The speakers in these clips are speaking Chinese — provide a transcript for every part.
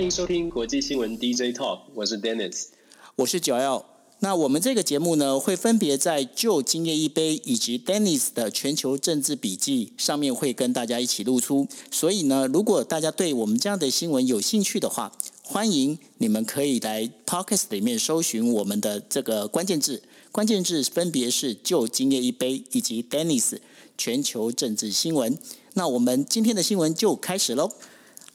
欢迎收听国际新闻 DJ Talk，我是 Dennis，我是九 L。那我们这个节目呢，会分别在旧今夜一杯以及 Dennis 的全球政治笔记上面会跟大家一起露出。所以呢，如果大家对我们这样的新闻有兴趣的话，欢迎你们可以来 Podcast 里面搜寻我们的这个关键字，关键字分别是旧今夜一杯以及 Dennis 全球政治新闻。那我们今天的新闻就开始喽。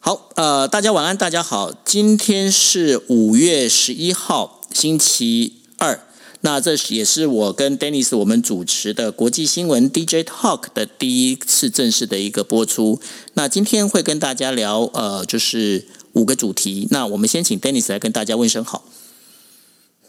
好，呃，大家晚安，大家好，今天是五月十一号，星期二。那这也是我跟 Dennis 我们主持的国际新闻 DJ Talk 的第一次正式的一个播出。那今天会跟大家聊，呃，就是五个主题。那我们先请 Dennis 来跟大家问声好。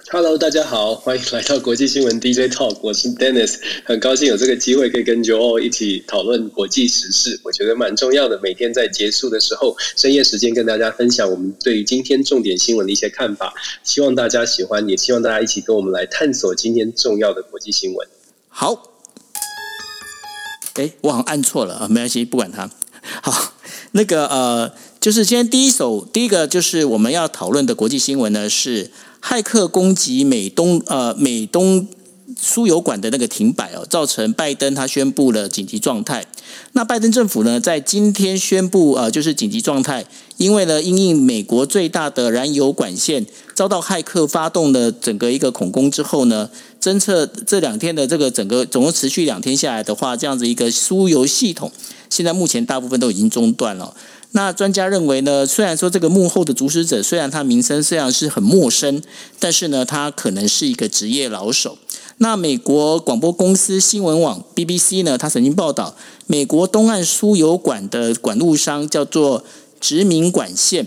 Hello，大家好，欢迎来到国际新闻 DJ Talk，我是 Dennis，很高兴有这个机会可以跟 Joe 一起讨论国际时事，我觉得蛮重要的。每天在结束的时候，深夜时间跟大家分享我们对于今天重点新闻的一些看法，希望大家喜欢，也希望大家一起跟我们来探索今天重要的国际新闻。好，哎，我好像按错了啊，没关系，不管它。好，那个呃，就是今天第一首，第一个就是我们要讨论的国际新闻呢是。骇客攻击美东呃美东输油管的那个停摆哦，造成拜登他宣布了紧急状态。那拜登政府呢，在今天宣布呃就是紧急状态，因为呢，因应美国最大的燃油管线遭到骇客发动的整个一个恐攻之后呢，侦测这两天的这个整个总共持续两天下来的话，这样子一个输油系统，现在目前大部分都已经中断了。那专家认为呢，虽然说这个幕后的主使者，虽然他名声虽然是很陌生，但是呢，他可能是一个职业老手。那美国广播公司新闻网 BBC 呢，他曾经报道，美国东岸输油管的管路商叫做殖民管线，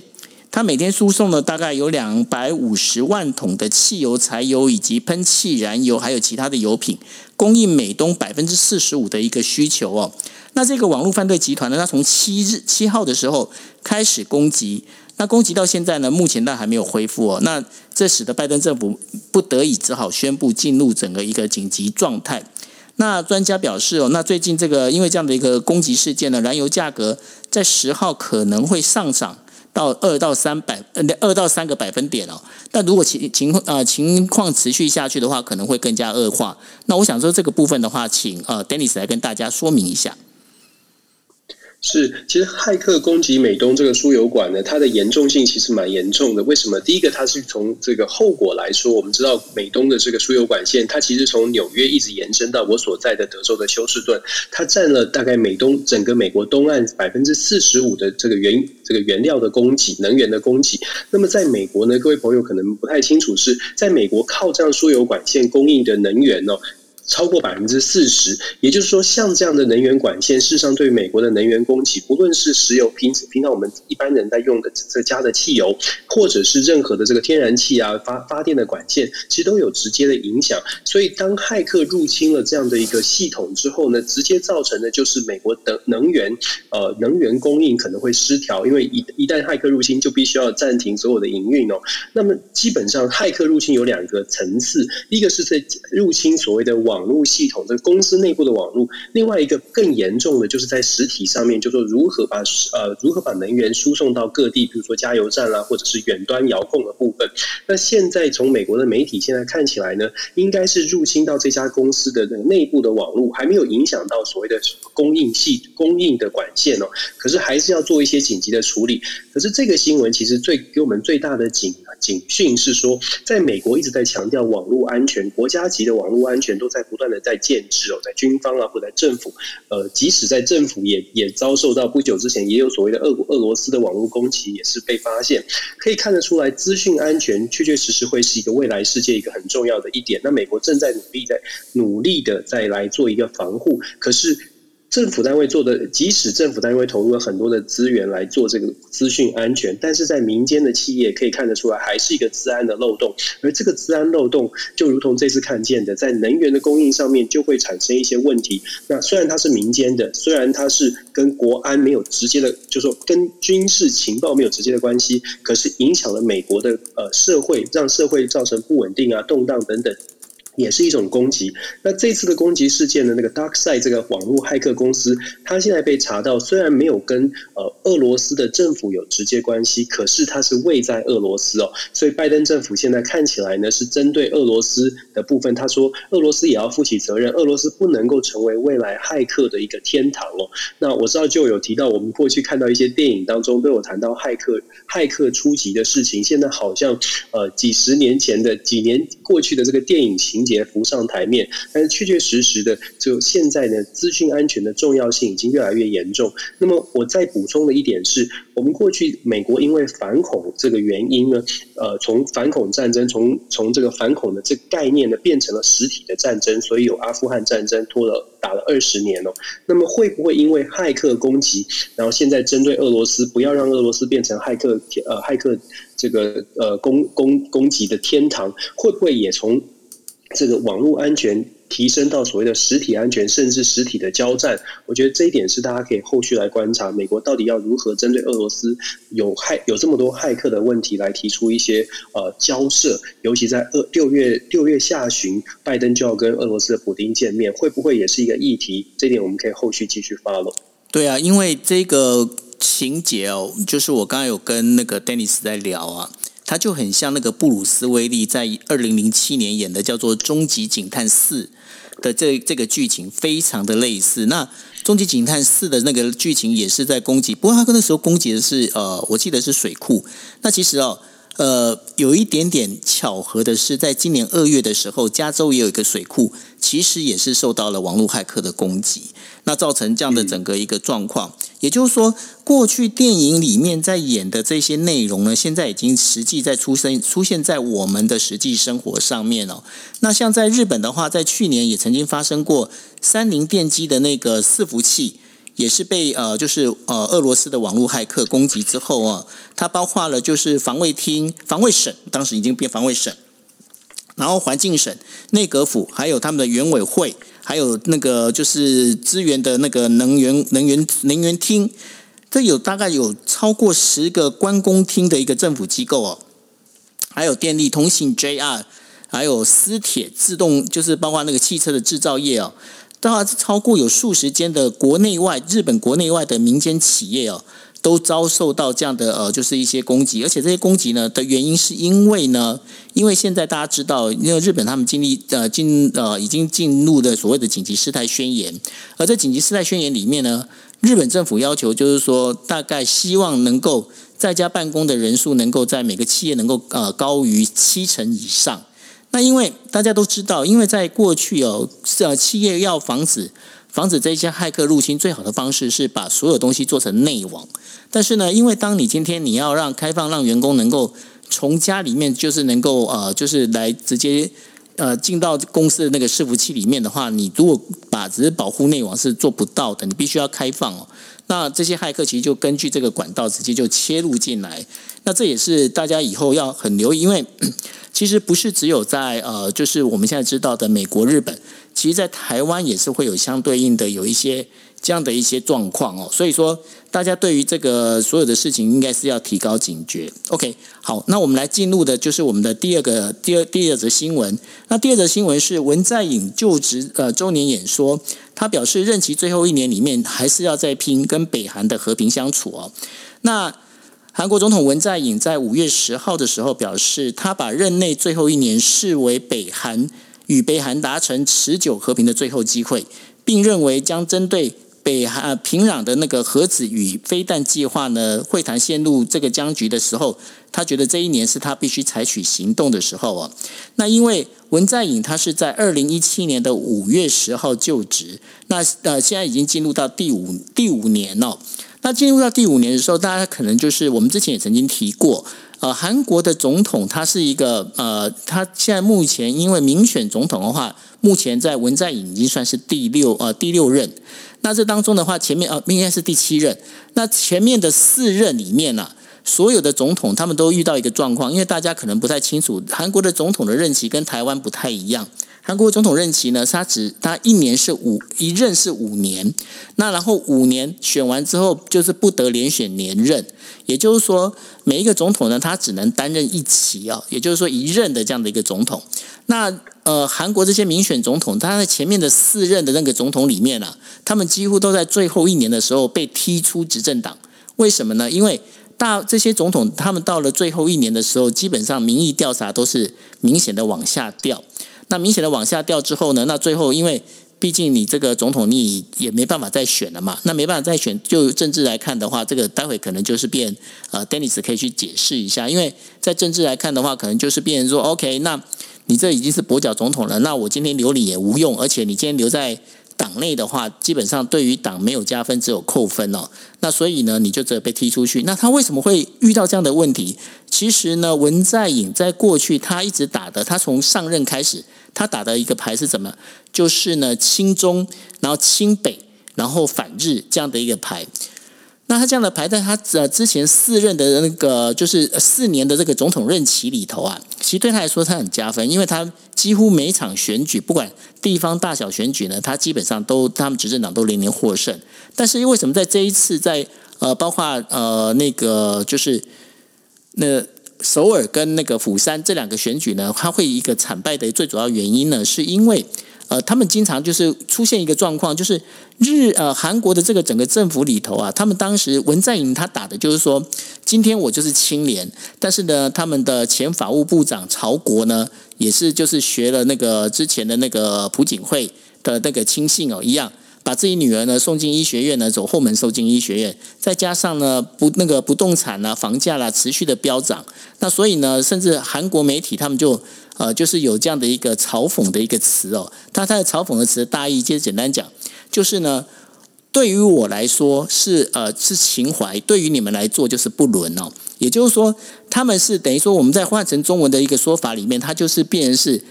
他每天输送了大概有两百五十万桶的汽油、柴油以及喷气燃油，还有其他的油品，供应美东百分之四十五的一个需求哦。那这个网络犯罪集团呢？它从七日七号的时候开始攻击，那攻击到现在呢，目前但还没有恢复哦。那这使得拜登政府不得已只好宣布进入整个一个紧急状态。那专家表示哦，那最近这个因为这样的一个攻击事件呢，燃油价格在十号可能会上涨到二到三百呃二到三个百分点哦。但如果情情况呃情况持续下去的话，可能会更加恶化。那我想说这个部分的话，请呃 Dennis 来跟大家说明一下。是，其实骇客攻击美东这个输油管呢，它的严重性其实蛮严重的。为什么？第一个，它是从这个后果来说，我们知道美东的这个输油管线，它其实从纽约一直延伸到我所在的德州的休斯顿，它占了大概美东整个美国东岸百分之四十五的这个原这个原料的供给、能源的供给。那么在美国呢，各位朋友可能不太清楚，是在美国靠这样输油管线供应的能源哦。超过百分之四十，也就是说，像这样的能源管线，事实上对美国的能源供给，不论是石油平平常我们一般人在用的这加的汽油，或者是任何的这个天然气啊发发电的管线，其实都有直接的影响。所以，当骇客入侵了这样的一个系统之后呢，直接造成的就是美国的能源呃能源供应可能会失调，因为一一旦骇客入侵，就必须要暂停所有的营运哦。那么，基本上骇客入侵有两个层次，一个是在入侵所谓的网。网络系统，这个公司内部的网络。另外一个更严重的，就是在实体上面，就说如何把呃如何把能源输送到各地，比如说加油站啦，或者是远端遥控的部分。那现在从美国的媒体现在看起来呢，应该是入侵到这家公司的内部的网络，还没有影响到所谓的供应系供应的管线哦。可是还是要做一些紧急的处理。可是这个新闻其实最给我们最大的警警讯是说，在美国一直在强调网络安全，国家级的网络安全都在。不断的在建制哦，在军方啊，或者政府，呃，即使在政府也也遭受到不久之前也有所谓的俄俄罗斯的网络攻击，也是被发现，可以看得出来，资讯安全确确实实会是一个未来世界一个很重要的一点。那美国正在努力在努力的再来做一个防护，可是。政府单位做的，即使政府单位投入了很多的资源来做这个资讯安全，但是在民间的企业可以看得出来，还是一个治安的漏洞。而这个治安漏洞，就如同这次看见的，在能源的供应上面就会产生一些问题。那虽然它是民间的，虽然它是跟国安没有直接的，就说跟军事情报没有直接的关系，可是影响了美国的呃社会，让社会造成不稳定啊、动荡等等。也是一种攻击。那这次的攻击事件的那个 DarkSide 这个网络骇客公司，它现在被查到，虽然没有跟呃俄罗斯的政府有直接关系，可是它是位在俄罗斯哦。所以拜登政府现在看起来呢，是针对俄罗斯的部分，他说俄罗斯也要负起责任，俄罗斯不能够成为未来骇客的一个天堂哦。那我知道就有提到，我们过去看到一些电影当中都有谈到骇客骇客初级的事情，现在好像呃几十年前的几年过去的这个电影情。节浮上台面，但是确确实实的，就现在呢，资讯安全的重要性已经越来越严重。那么，我再补充的一点是，我们过去美国因为反恐这个原因呢，呃，从反恐战争，从从这个反恐的这概念呢，变成了实体的战争，所以有阿富汗战争拖了打了二十年了。那么，会不会因为骇客攻击，然后现在针对俄罗斯，不要让俄罗斯变成骇客呃骇客这个呃攻攻攻击的天堂，会不会也从？这个网络安全提升到所谓的实体安全，甚至实体的交战，我觉得这一点是大家可以后续来观察，美国到底要如何针对俄罗斯有害有这么多骇客的问题来提出一些呃交涉，尤其在二六月六月下旬，拜登就要跟俄罗斯的普京见面，会不会也是一个议题？这点我们可以后续继续 follow。对啊，因为这个情节哦，就是我刚刚有跟那个 Dennis 在聊啊。它就很像那个布鲁斯威利在二零零七年演的叫做《终极警探四》的这这个剧情，非常的类似。那《终极警探四》的那个剧情也是在攻击，不过他那时候攻击的是呃，我记得是水库。那其实哦。呃，有一点点巧合的是，在今年二月的时候，加州也有一个水库，其实也是受到了网络骇客的攻击，那造成这样的整个一个状况。也就是说，过去电影里面在演的这些内容呢，现在已经实际在出生出现在我们的实际生活上面哦。那像在日本的话，在去年也曾经发生过三菱电机的那个伺服器。也是被呃，就是呃，俄罗斯的网络骇客攻击之后啊，它包括了就是防卫厅、防卫省，当时已经变防卫省，然后环境省、内阁府，还有他们的原委会，还有那个就是资源的那个能源、能源、能源厅，这有大概有超过十个关公厅的一个政府机构哦，还有电力、通信、JR，还有私铁、自动，就是包括那个汽车的制造业哦。当然，超过有数十间的国内外、日本国内外的民间企业哦，都遭受到这样的呃，就是一些攻击。而且这些攻击呢的原因，是因为呢，因为现在大家知道，因为日本他们经历呃进呃已经进入的所谓的紧急事态宣言，而在紧急事态宣言里面呢，日本政府要求就是说，大概希望能够在家办公的人数能够在每个企业能够呃高于七成以上。那因为大家都知道，因为在过去哦，呃，企业要防止防止这些骇客入侵，最好的方式是把所有东西做成内网。但是呢，因为当你今天你要让开放让员工能够从家里面就是能够呃，就是来直接呃进到公司的那个伺服器里面的话，你如果把只是保护内网是做不到的，你必须要开放哦。那这些骇客其实就根据这个管道直接就切入进来。那这也是大家以后要很留意，因为。其实不是只有在呃，就是我们现在知道的美国、日本，其实，在台湾也是会有相对应的有一些这样的一些状况哦。所以说，大家对于这个所有的事情，应该是要提高警觉。OK，好，那我们来进入的就是我们的第二个第二第二则新闻。那第二则新闻是文在寅就职呃周年演说，他表示任期最后一年里面，还是要再拼跟北韩的和平相处哦。那韩国总统文在寅在五月十号的时候表示，他把任内最后一年视为北韩与北韩达成持久和平的最后机会，并认为将针对北韩平壤的那个核子与飞弹计划呢会谈陷入这个僵局的时候，他觉得这一年是他必须采取行动的时候啊。那因为文在寅他是在二零一七年的五月十号就职，那呃现在已经进入到第五第五年了。那进入到第五年的时候，大家可能就是我们之前也曾经提过，呃，韩国的总统他是一个呃，他现在目前因为民选总统的话，目前在文在寅已经算是第六呃第六任。那这当中的话，前面啊应该是第七任。那前面的四任里面呢，所有的总统他们都遇到一个状况，因为大家可能不太清楚，韩国的总统的任期跟台湾不太一样。韩国总统任期呢，他只他一年是五一任是五年，那然后五年选完之后就是不得连选连任，也就是说每一个总统呢，他只能担任一期啊，也就是说一任的这样的一个总统。那呃，韩国这些民选总统，他在前面的四任的那个总统里面啊，他们几乎都在最后一年的时候被踢出执政党。为什么呢？因为大这些总统，他们到了最后一年的时候，基本上民意调查都是明显的往下掉。那明显的往下掉之后呢，那最后因为毕竟你这个总统你也没办法再选了嘛，那没办法再选，就政治来看的话，这个待会可能就是变呃，Dennis 可以去解释一下，因为在政治来看的话，可能就是变说，OK，那。你这已经是跛脚总统了，那我今天留你也无用，而且你今天留在党内的话，基本上对于党没有加分，只有扣分哦。那所以呢，你就只有被踢出去。那他为什么会遇到这样的问题？其实呢，文在寅在过去他一直打的，他从上任开始，他打的一个牌是怎么？就是呢，亲中，然后亲北，然后反日这样的一个牌。那他这样的牌在他呃之前四任的那个就是四年的这个总统任期里头啊，其实对他来说他很加分，因为他几乎每场选举，不管地方大小选举呢，他基本上都他们执政党都连连获胜。但是为什么在这一次在呃包括呃那个就是那首尔跟那个釜山这两个选举呢，它会一个惨败的最主要原因呢，是因为。呃，他们经常就是出现一个状况，就是日呃韩国的这个整个政府里头啊，他们当时文在寅他打的就是说，今天我就是清廉，但是呢，他们的前法务部长曹国呢，也是就是学了那个之前的那个朴槿惠的那个亲信哦一样。把自己女儿呢送进医学院呢，走后门送进医学院，再加上呢不那个不动产啊、房价啦持续的飙涨，那所以呢，甚至韩国媒体他们就呃就是有这样的一个嘲讽的一个词哦，他他的嘲讽的词大意，其实简单讲就是呢，对于我来说是呃是情怀，对于你们来做就是不伦哦，也就是说他们是等于说我们在换成中文的一个说法里面，它就是变成是。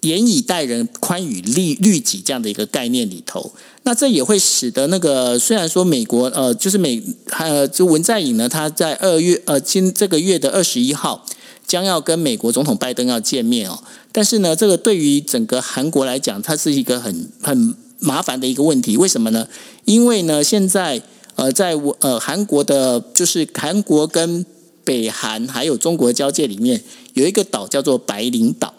严以待人，宽以律律己这样的一个概念里头，那这也会使得那个虽然说美国呃，就是美呃，就文在寅呢，他在二月呃今这个月的二十一号将要跟美国总统拜登要见面哦，但是呢，这个对于整个韩国来讲，它是一个很很麻烦的一个问题。为什么呢？因为呢，现在呃，在我呃韩国的，就是韩国跟北韩还有中国交界里面有一个岛叫做白领岛。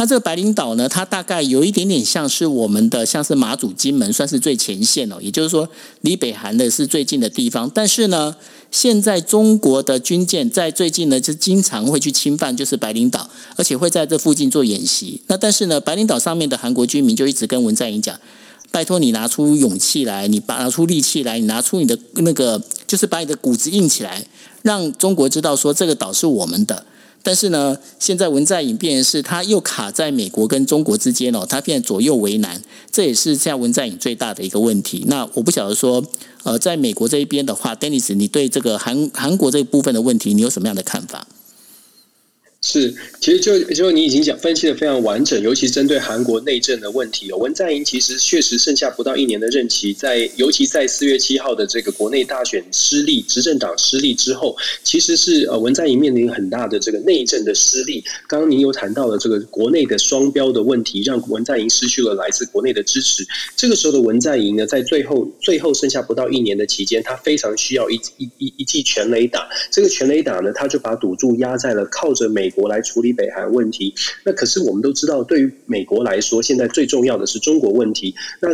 那这个白领岛呢，它大概有一点点像是我们的，像是马祖、金门，算是最前线哦。也就是说，离北韩的是最近的地方。但是呢，现在中国的军舰在最近呢，就经常会去侵犯，就是白领岛，而且会在这附近做演习。那但是呢，白领岛上面的韩国居民就一直跟文在寅讲：“拜托你拿出勇气来，你拿出力气来，你拿出你的那个，就是把你的骨子硬起来，让中国知道说这个岛是我们的。”但是呢，现在文在寅变的是他又卡在美国跟中国之间哦，他变左右为难，这也是现在文在寅最大的一个问题。那我不晓得说，呃，在美国这一边的话，Dennis，你对这个韩韩国这一部分的问题，你有什么样的看法？是，其实就就你已经讲分析的非常完整，尤其针对韩国内政的问题哦。文在寅其实确实剩下不到一年的任期，在尤其在四月七号的这个国内大选失利，执政党失利之后，其实是呃文在寅面临很大的这个内政的失利。刚刚您有谈到了这个国内的双标的问题，让文在寅失去了来自国内的支持。这个时候的文在寅呢，在最后最后剩下不到一年的期间，他非常需要一一一一记全雷打。这个全雷打呢，他就把赌注压在了靠着美。国来处理北韩问题，那可是我们都知道，对于美国来说，现在最重要的是中国问题。那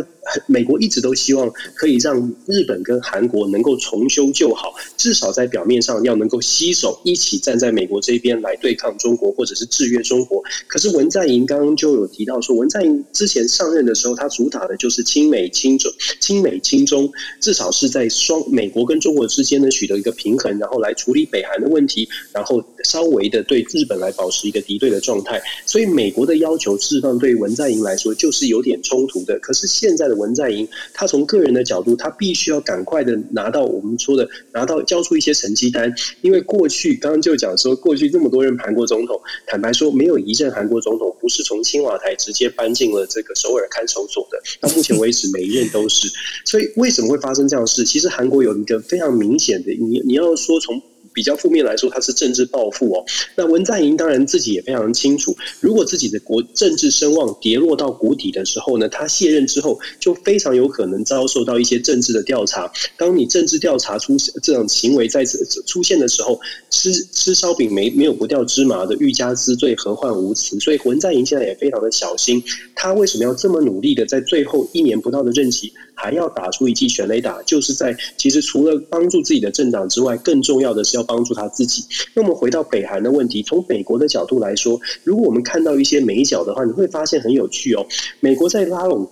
美国一直都希望可以让日本跟韩国能够重修旧好，至少在表面上要能够携手一起站在美国这边来对抗中国，或者是制约中国。可是文在寅刚刚就有提到说，文在寅之前上任的时候，他主打的就是亲美亲中，亲美亲中，至少是在双美国跟中国之间呢取得一个平衡，然后来处理北韩的问题，然后稍微的对日本来保持一个敌对的状态。所以美国的要求，事实上对文在寅来说就是有点冲突的。可是现在的。文在寅，他从个人的角度，他必须要赶快的拿到我们说的，拿到交出一些成绩单。因为过去刚刚就讲说，过去这么多任韩国总统，坦白说，没有一任韩国总统不是从青瓦台直接搬进了这个首尔看守所的。到目前为止，每一任都是。所以为什么会发生这样的事？其实韩国有一个非常明显的，你你要说从。比较负面来说，他是政治报复哦。那文在寅当然自己也非常清楚，如果自己的国政治声望跌落到谷底的时候呢，他卸任之后就非常有可能遭受到一些政治的调查。当你政治调查出这种行为再次出现的时候，吃吃烧饼没没有不掉芝麻的，欲加之罪，何患无辞？所以文在寅现在也非常的小心，他为什么要这么努力的在最后一年不到的任期？还要打出一记全雷打，就是在其实除了帮助自己的政党之外，更重要的是要帮助他自己。那我们回到北韩的问题，从美国的角度来说，如果我们看到一些美角的话，你会发现很有趣哦。美国在拉拢。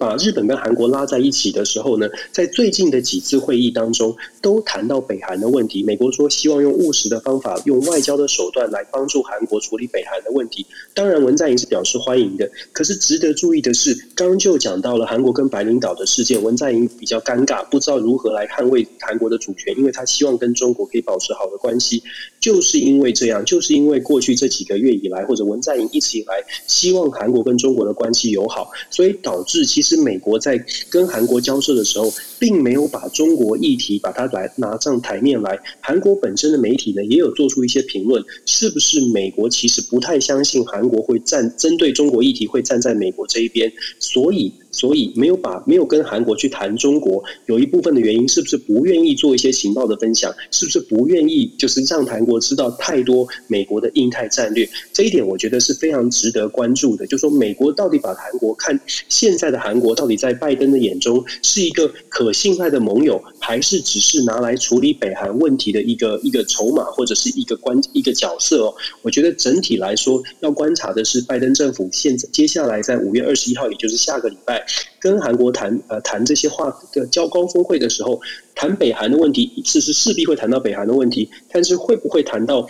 把日本跟韩国拉在一起的时候呢，在最近的几次会议当中，都谈到北韩的问题。美国说希望用务实的方法，用外交的手段来帮助韩国处理北韩的问题。当然，文在寅是表示欢迎的。可是值得注意的是，刚就讲到了韩国跟白领岛的事件，文在寅比较尴尬，不知道如何来捍卫韩国的主权，因为他希望跟中国可以保持好的关系。就是因为这样，就是因为过去这几个月以来，或者文在寅一直以来希望韩国跟中国的关系友好，所以导致其实是美国在跟韩国交涉的时候，并没有把中国议题把它来拿上台面来。韩国本身的媒体呢，也有做出一些评论，是不是美国其实不太相信韩国会站针对中国议题会站在美国这一边，所以。所以没有把没有跟韩国去谈中国，有一部分的原因是不是不愿意做一些情报的分享？是不是不愿意就是让韩国知道太多美国的印太战略？这一点我觉得是非常值得关注的。就说美国到底把韩国看现在的韩国到底在拜登的眼中是一个可信赖的盟友，还是只是拿来处理北韩问题的一个一个筹码或者是一个关一个角色？哦，我觉得整体来说要观察的是拜登政府现在接下来在五月二十一号，也就是下个礼拜。跟韩国谈呃谈这些话的交高峰会的时候，谈北韩的问题，是是势必会谈到北韩的问题，但是会不会谈到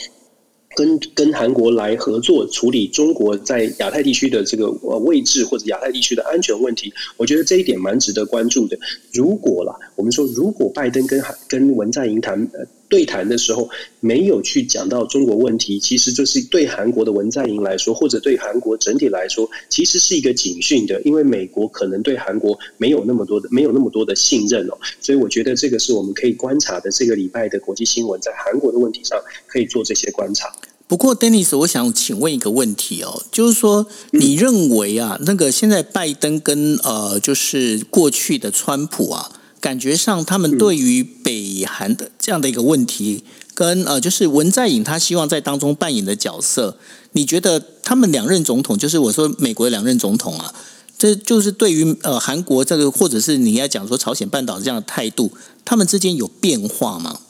跟跟韩国来合作处理中国在亚太地区的这个呃位置或者亚太地区的安全问题？我觉得这一点蛮值得关注的。如果啦，我们说如果拜登跟韩跟文在寅谈呃。对谈的时候没有去讲到中国问题，其实就是对韩国的文在寅来说，或者对韩国整体来说，其实是一个警讯的，因为美国可能对韩国没有那么多的没有那么多的信任哦，所以我觉得这个是我们可以观察的这个礼拜的国际新闻，在韩国的问题上可以做这些观察。不过，Dennis，我想请问一个问题哦，就是说，你认为啊，那个现在拜登跟呃，就是过去的川普啊？感觉上，他们对于北韩的这样的一个问题，跟呃，就是文在寅他希望在当中扮演的角色，你觉得他们两任总统，就是我说美国的两任总统啊，这就是对于呃韩国这个，或者是你要讲说朝鲜半岛这样的态度，他们之间有变化吗？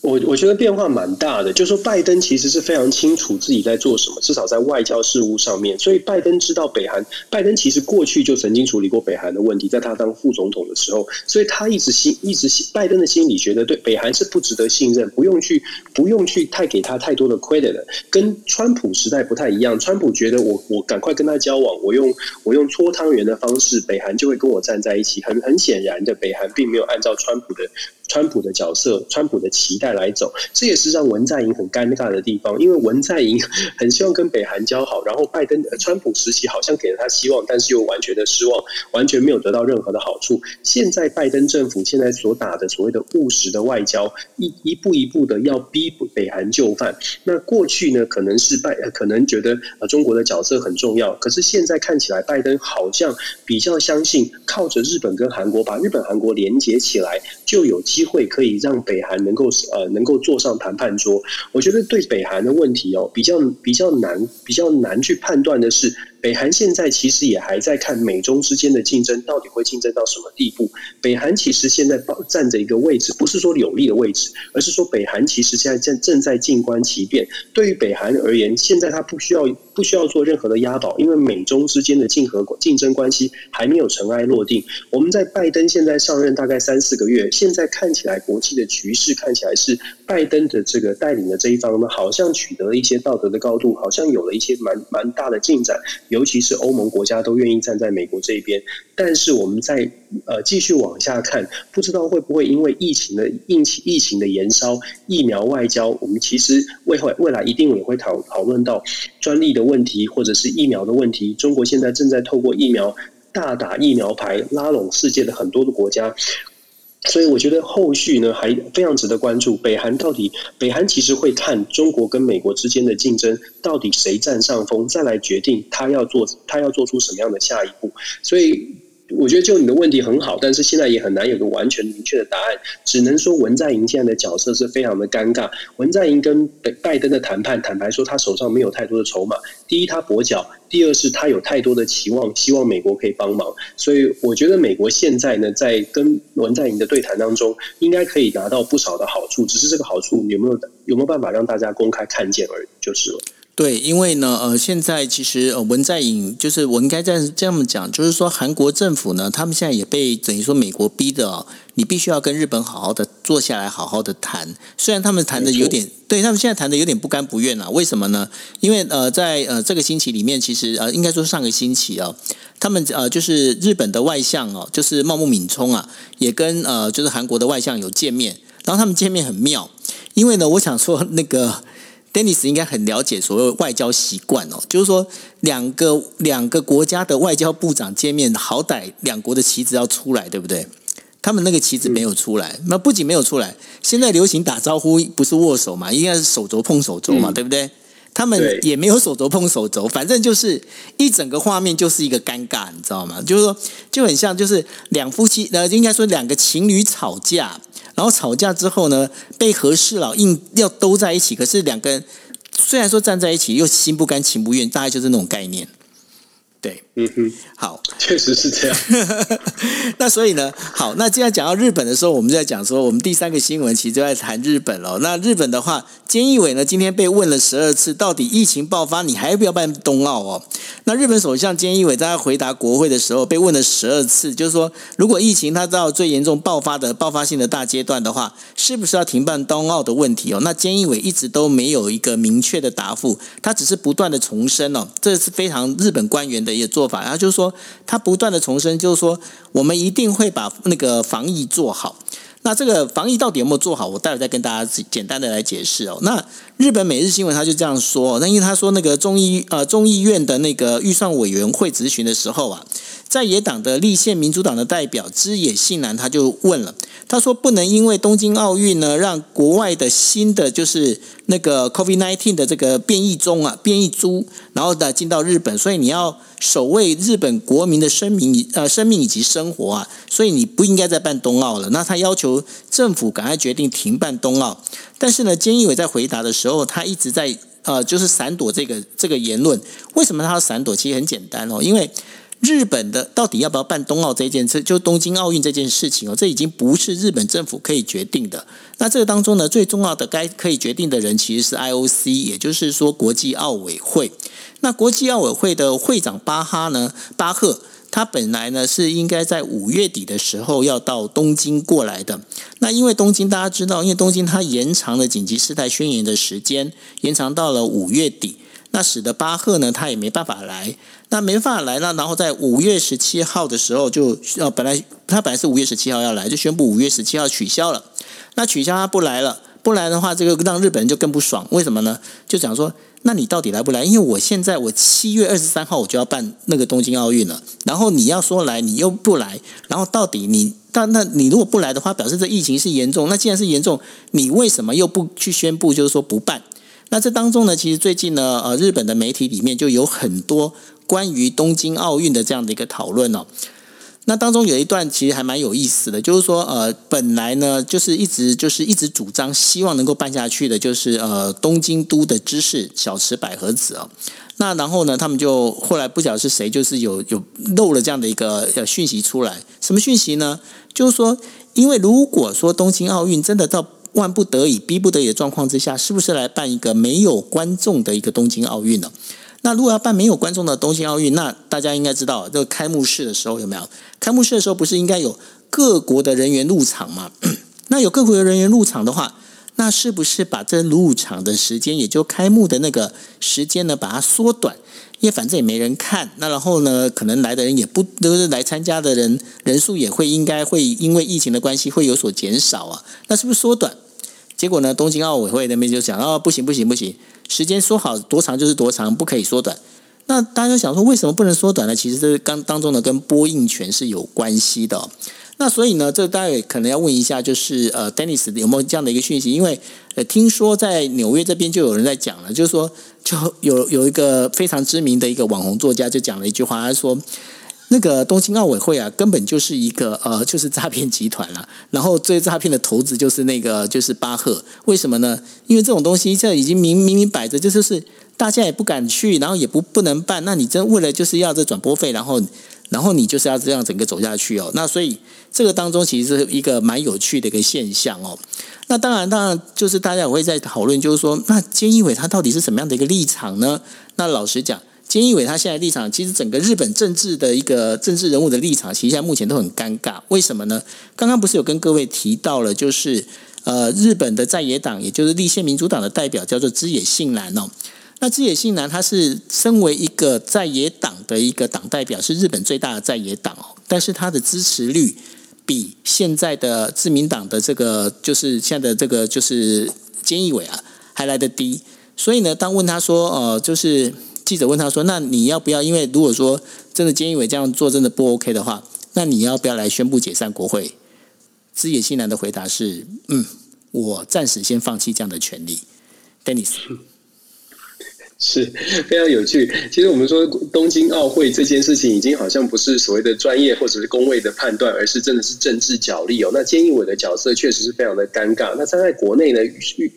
我我觉得变化蛮大的，就是说拜登其实是非常清楚自己在做什么，至少在外交事务上面。所以拜登知道北韩，拜登其实过去就曾经处理过北韩的问题，在他当副总统的时候，所以他一直心一直心拜登的心里觉得对北韩是不值得信任，不用去不用去太给他太多的 credit 的，跟川普时代不太一样。川普觉得我我赶快跟他交往，我用我用搓汤圆的方式，北韩就会跟我站在一起。很很显然的，北韩并没有按照川普的。川普的角色，川普的期待来走，这也是让文在寅很尴尬的地方。因为文在寅 很希望跟北韩交好，然后拜登、川普时期好像给了他希望，但是又完全的失望，完全没有得到任何的好处。现在拜登政府现在所打的所谓的务实的外交，一一步一步的要逼北韩就范。那过去呢，可能是拜可能觉得呃中国的角色很重要，可是现在看起来，拜登好像比较相信靠着日本跟韩国把日本韩国连接起来就有。机会可以让北韩能够呃呃能够坐上谈判桌，我觉得对北韩的问题哦比较比较难比较难去判断的是。北韩现在其实也还在看美中之间的竞争到底会竞争到什么地步。北韩其实现在站着一个位置，不是说有利的位置，而是说北韩其实现在正正在静观其变。对于北韩而言，现在他不需要不需要做任何的押宝，因为美中之间的竞合竞争关系还没有尘埃落定。我们在拜登现在上任大概三四个月，现在看起来国际的局势看起来是拜登的这个带领的这一方呢，好像取得了一些道德的高度，好像有了一些蛮蛮大的进展。尤其是欧盟国家都愿意站在美国这一边，但是我们在呃继续往下看，不知道会不会因为疫情的疫情疫情的延烧，疫苗外交，我们其实未未未来一定也会讨讨论到专利的问题，或者是疫苗的问题。中国现在正在透过疫苗大打疫苗牌，拉拢世界的很多的国家。所以我觉得后续呢还非常值得关注。北韩到底，北韩其实会看中国跟美国之间的竞争到底谁占上风，再来决定他要做他要做出什么样的下一步。所以。我觉得就你的问题很好，但是现在也很难有个完全明确的答案，只能说文在寅现在的角色是非常的尴尬。文在寅跟拜拜登的谈判，坦白说他手上没有太多的筹码。第一，他跛脚；第二是他有太多的期望，希望美国可以帮忙。所以我觉得美国现在呢，在跟文在寅的对谈当中，应该可以拿到不少的好处，只是这个好处有没有有没有办法让大家公开看见而已，就是了。对，因为呢，呃，现在其实呃，文在寅就是我应该这样这样讲，就是说韩国政府呢，他们现在也被等于说美国逼的，你必须要跟日本好好的坐下来，好好的谈。虽然他们谈的有点，对他们现在谈的有点不甘不愿啊。为什么呢？因为呃，在呃这个星期里面，其实呃，应该说上个星期啊，他们呃就是日本的外相哦，就是茂木敏充啊，也跟呃就是韩国的外相有见面，然后他们见面很妙，因为呢，我想说那个。Dennis 应该很了解所谓外交习惯哦，就是说两个两个国家的外交部长见面，好歹两国的旗子要出来，对不对？他们那个旗子没有出来，那不仅没有出来，现在流行打招呼不是握手嘛，应该是手肘碰手肘嘛，对不对？他们也没有手肘碰手肘，反正就是一整个画面就是一个尴尬，你知道吗？就是说就很像就是两夫妻呃，应该说两个情侣吵架。然后吵架之后呢，被和事佬硬要兜在一起，可是两个人虽然说站在一起，又心不甘情不愿，大概就是那种概念。对，嗯哼，好，确实是这样。那所以呢，好，那既然讲到日本的时候，我们就在讲说，我们第三个新闻其实就在谈日本了。那日本的话，菅义伟呢，今天被问了十二次，到底疫情爆发，你还要不要办冬奥哦？那日本首相菅义伟在他回答国会的时候，被问了十二次，就是说，如果疫情它到最严重爆发的爆发性的大阶段的话，是不是要停办冬奥的问题哦？那菅义伟一直都没有一个明确的答复，他只是不断的重申哦，这是非常日本官员的一个做法，他就是说，他不断的重申，就是说，我们一定会把那个防疫做好。那这个防疫到底有没有做好？我待会再跟大家简单的来解释哦。那日本每日新闻他就这样说，那因为他说那个中医呃中医院的那个预算委员会咨询的时候啊，在野党的立宪民主党的代表枝野信男他就问了。他说：“不能因为东京奥运呢，让国外的新的就是那个 COVID-19 的这个变异中啊，变异株，然后呢进到日本，所以你要守卫日本国民的生命呃生命以及生活啊，所以你不应该再办冬奥了。那他要求政府赶快决定停办冬奥。但是呢，菅义伟在回答的时候，他一直在呃就是闪躲这个这个言论。为什么他要闪躲？其实很简单哦，因为。”日本的到底要不要办冬奥这件事，就东京奥运这件事情哦，这已经不是日本政府可以决定的。那这个当中呢，最重要的该可以决定的人其实是 IOC，也就是说国际奥委会。那国际奥委会的会长巴哈呢，巴赫，他本来呢是应该在五月底的时候要到东京过来的。那因为东京大家知道，因为东京它延长了紧急事态宣言的时间，延长到了五月底。那使得巴赫呢，他也没办法来。那没办法来呢，然后在五月十七号的时候，就呃本来他本来是五月十七号要来，就宣布五月十七号取消了。那取消他不来了，不来的话，这个让日本人就更不爽。为什么呢？就讲说，那你到底来不来？因为我现在我七月二十三号我就要办那个东京奥运了，然后你要说来，你又不来，然后到底你但那你如果不来的话，表示这疫情是严重。那既然是严重，你为什么又不去宣布，就是说不办？那这当中呢，其实最近呢，呃，日本的媒体里面就有很多关于东京奥运的这样的一个讨论哦。那当中有一段其实还蛮有意思的，就是说，呃，本来呢，就是一直就是一直主张希望能够办下去的，就是呃，东京都的知事小池百合子啊。那然后呢，他们就后来不晓得是谁，就是有有漏了这样的一个呃讯息出来。什么讯息呢？就是说，因为如果说东京奥运真的到万不得已、逼不得已的状况之下，是不是来办一个没有观众的一个东京奥运呢？那如果要办没有观众的东京奥运，那大家应该知道，这个开幕式的时候有没有？开幕式的时候不是应该有各国的人员入场吗？那有各国的人员入场的话，那是不是把这入场的时间，也就开幕的那个时间呢，把它缩短？因为反正也没人看，那然后呢，可能来的人也不都是来参加的人人数也会应该会因为疫情的关系会有所减少啊，那是不是缩短？结果呢，东京奥委会那边就讲哦，不行不行不行，时间说好多长就是多长，不可以缩短。那大家想说为什么不能缩短呢？其实这刚当中呢跟播映权是有关系的。那所以呢，这大家可能要问一下，就是呃，Dennis 有没有这样的一个讯息？因为呃，听说在纽约这边就有人在讲了，就是说就有有一个非常知名的一个网红作家就讲了一句话，他说。那个东京奥委会啊，根本就是一个呃，就是诈骗集团了。然后最诈骗的投资就是那个就是巴赫。为什么呢？因为这种东西这已经明明明摆着，这就是大家也不敢去，然后也不不能办。那你真为了就是要这转播费，然后然后你就是要这样整个走下去哦。那所以这个当中其实是一个蛮有趣的一个现象哦。那当然当然就是大家也会在讨论，就是说那菅义伟他到底是什么样的一个立场呢？那老实讲。菅义伟他现在立场，其实整个日本政治的一个政治人物的立场，其实现在目前都很尴尬。为什么呢？刚刚不是有跟各位提到了，就是呃，日本的在野党，也就是立宪民主党的代表叫做枝野信男哦。那枝野信男他是身为一个在野党的一个党代表，是日本最大的在野党哦。但是他的支持率比现在的自民党的这个就是现在的这个就是菅义伟啊还来得低。所以呢，当问他说呃，就是。记者问他说：“那你要不要？因为如果说真的菅义伟这样做真的不 OK 的话，那你要不要来宣布解散国会？”枝野信男的回答是：“嗯，我暂时先放弃这样的权利。” Dennis。是非常有趣。其实我们说东京奥会这件事情，已经好像不是所谓的专业或者是工位的判断，而是真的是政治角力哦。那菅义伟的角色确实是非常的尴尬。那他在国内呢，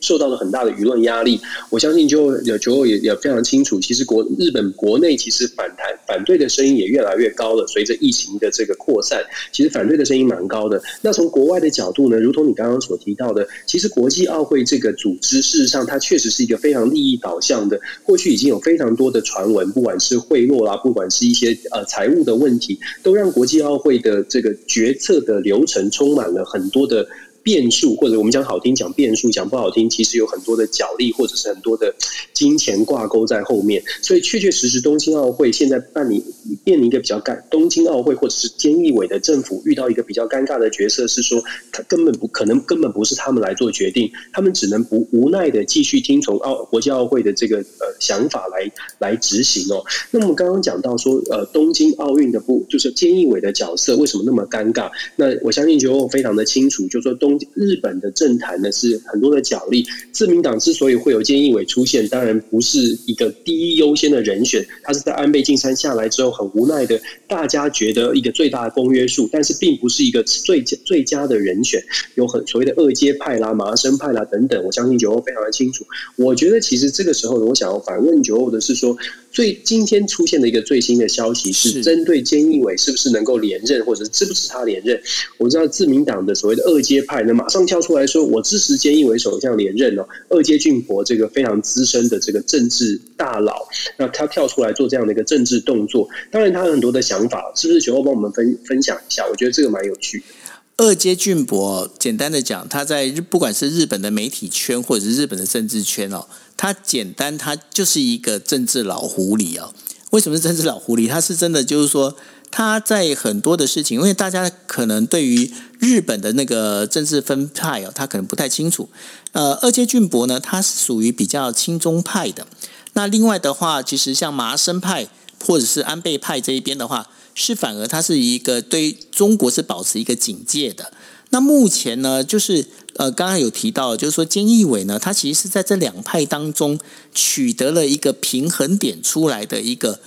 受到了很大的舆论压力。我相信就有球也也非常清楚，其实国日本国内其实反弹反对的声音也越来越高了。随着疫情的这个扩散，其实反对的声音蛮高的。那从国外的角度呢，如同你刚刚所提到的，其实国际奥会这个组织，事实上它确实是一个非常利益导向的。过去已经有非常多的传闻，不管是贿赂啦，不管是一些呃财务的问题，都让国际奥会的这个决策的流程充满了很多的。变数，或者我们讲好听讲变数，讲不好听，其实有很多的角力，或者是很多的金钱挂钩在后面。所以确确实实，东京奥会现在办理面临一个比较尴，东京奥会或者是菅义伟的政府遇到一个比较尴尬的角色，是说他根本不可能，根本不是他们来做决定，他们只能不无奈的继续听从奥国际奥会的这个呃想法来来执行哦。那么刚刚讲到说，呃，东京奥运的不就是菅义伟的角色为什么那么尴尬？那我相信就非常的清楚，就说东。日本的政坛呢是很多的角力，自民党之所以会有菅义伟出现，当然不是一个第一优先的人选，他是在安倍晋三下来之后很无奈的，大家觉得一个最大的公约数，但是并不是一个最最佳的人选，有很所谓的二阶派啦、麻生派啦等等，我相信九欧非常的清楚。我觉得其实这个时候，我想要反问九欧的是说。最今天出现的一个最新的消息是针对菅义伟是不是能够连任，或者支不支持他连任？我知道自民党的所谓的二阶派呢，马上跳出来说，我支持菅义伟首相连任哦。二阶俊博这个非常资深的这个政治大佬，那他跳出来做这样的一个政治动作，当然他有很多的想法，是不是？九后帮我们分分享一下，我觉得这个蛮有趣的。二阶俊博，简单的讲，他在日不管是日本的媒体圈或者是日本的政治圈哦。他简单，他就是一个政治老狐狸哦。为什么是政治老狐狸？他是真的，就是说他在很多的事情，因为大家可能对于日本的那个政治分派哦，他可能不太清楚。呃，二阶俊博呢，他是属于比较亲中派的。那另外的话，其实像麻生派或者是安倍派这一边的话，是反而他是一个对中国是保持一个警戒的。那目前呢，就是。呃，刚刚有提到，就是说菅义伟呢，他其实是在这两派当中取得了一个平衡点出来的一个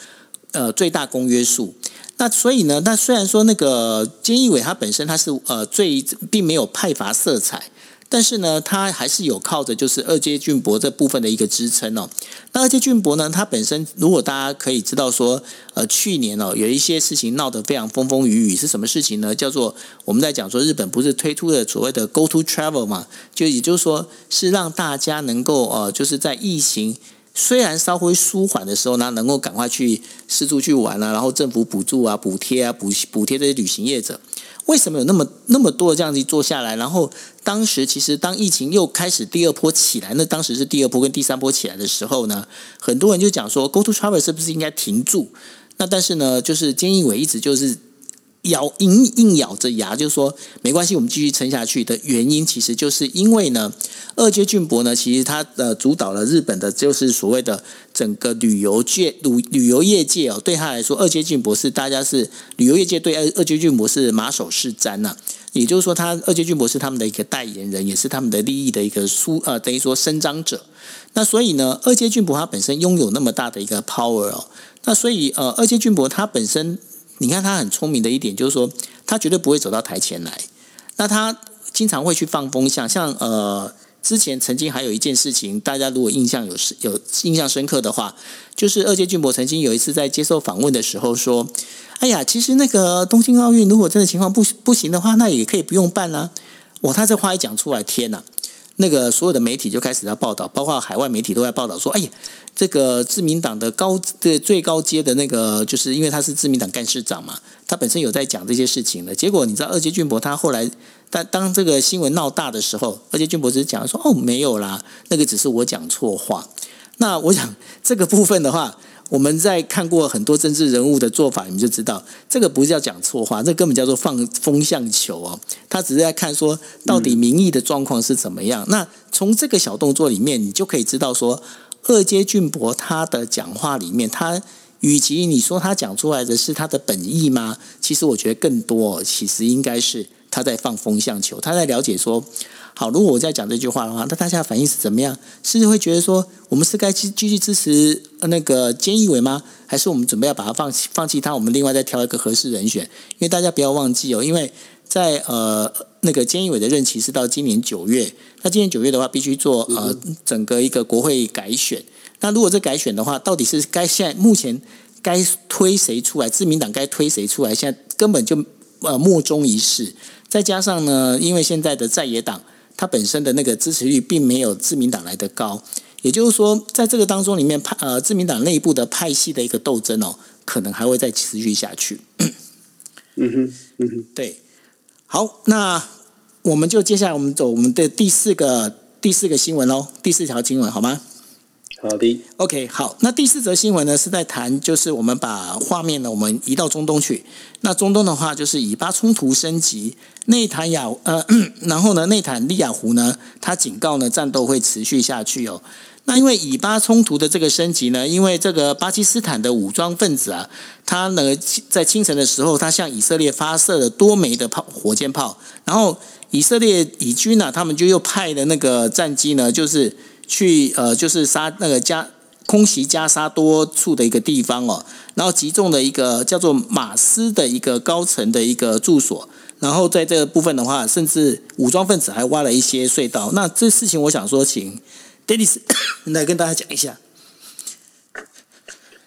呃最大公约数。那所以呢，那虽然说那个菅义伟他本身他是呃最并没有派阀色彩。但是呢，他还是有靠着就是二阶俊博这部分的一个支撑哦。那二阶俊博呢，他本身如果大家可以知道说，呃，去年哦有一些事情闹得非常风风雨雨，是什么事情呢？叫做我们在讲说日本不是推出了所谓的 Go to Travel 嘛，就也就是说是让大家能够呃就是在疫情虽然稍微舒缓的时候呢，能够赶快去四处去玩啊，然后政府补助啊、补贴啊、补补贴这些旅行业者。为什么有那么那么多这样子做下来？然后当时其实当疫情又开始第二波起来，那当时是第二波跟第三波起来的时候呢，很多人就讲说，Go to Travel 是不是应该停住？那但是呢，就是菅义伟一直就是咬硬硬咬着牙，就是说没关系，我们继续撑下去的原因，其实就是因为呢，二阶俊博呢，其实他呃主导了日本的，就是所谓的整个旅游界旅旅游业界哦，对他来说，二阶俊博是大家是旅游业界对二二阶俊博是马首是瞻呐。也就是说，他二阶俊博是他们的一个代言人，也是他们的利益的一个书呃，等于说伸张者。那所以呢，二阶俊博他本身拥有那么大的一个 power 哦，那所以呃，二阶俊博他本身。你看他很聪明的一点，就是说他绝对不会走到台前来。那他经常会去放风向，像呃之前曾经还有一件事情，大家如果印象有有印象深刻的话，就是二阶俊博曾经有一次在接受访问的时候说：“哎呀，其实那个东京奥运如果真的情况不不行的话，那也可以不用办啦。”哇，他这话一讲出来，天哪！那个所有的媒体就开始在报道，包括海外媒体都在报道说：“哎呀。”这个自民党的高的最高阶的那个，就是因为他是自民党干事长嘛，他本身有在讲这些事情的。结果你知道，二阶俊博他后来，当当这个新闻闹大的时候，二阶俊博只是讲说：“哦，没有啦，那个只是我讲错话。”那我想这个部分的话，我们在看过很多政治人物的做法，你们就知道，这个不是叫讲错话，这根本叫做放风向球哦。他只是在看说，到底民意的状况是怎么样。那从这个小动作里面，你就可以知道说。二阶俊博他的讲话里面，他与其你说他讲出来的是他的本意吗？其实我觉得更多，其实应该是他在放风向球，他在了解说，好，如果我在讲这句话的话，那大家反应是怎么样？是会觉得说，我们是该继继续支持那个菅义伟吗？还是我们准备要把他放弃放弃他？我们另外再挑一个合适人选？因为大家不要忘记哦，因为在呃那个菅义伟的任期是到今年九月。那今年九月的话，必须做呃整个一个国会改选。那如果这改选的话，到底是该现在目前该推谁出来？自民党该推谁出来？现在根本就呃莫衷一是。再加上呢，因为现在的在野党，它本身的那个支持率并没有自民党来的高。也就是说，在这个当中里面派呃自民党内部的派系的一个斗争哦，可能还会再持续下去。嗯哼，嗯哼，对。好，那。我们就接下来我们走我们的第四个第四个新闻喽，第四条新闻好吗？好的，OK，好。那第四则新闻呢是在谈，就是我们把画面呢我们移到中东去。那中东的话就是以巴冲突升级，内坦雅呃，然后呢内坦利亚胡呢他警告呢战斗会持续下去哦。那因为以巴冲突的这个升级呢，因为这个巴基斯坦的武装分子啊，他呢在清晨的时候，他向以色列发射了多枚的炮火箭炮，然后。以色列以军呢，他们就又派的那个战机呢，就是去呃，就是杀那个加空袭加沙多处的一个地方哦，然后集中了一个叫做马斯的一个高层的一个住所，然后在这个部分的话，甚至武装分子还挖了一些隧道。那这事情，我想说，请 d 迪斯来跟大家讲一下。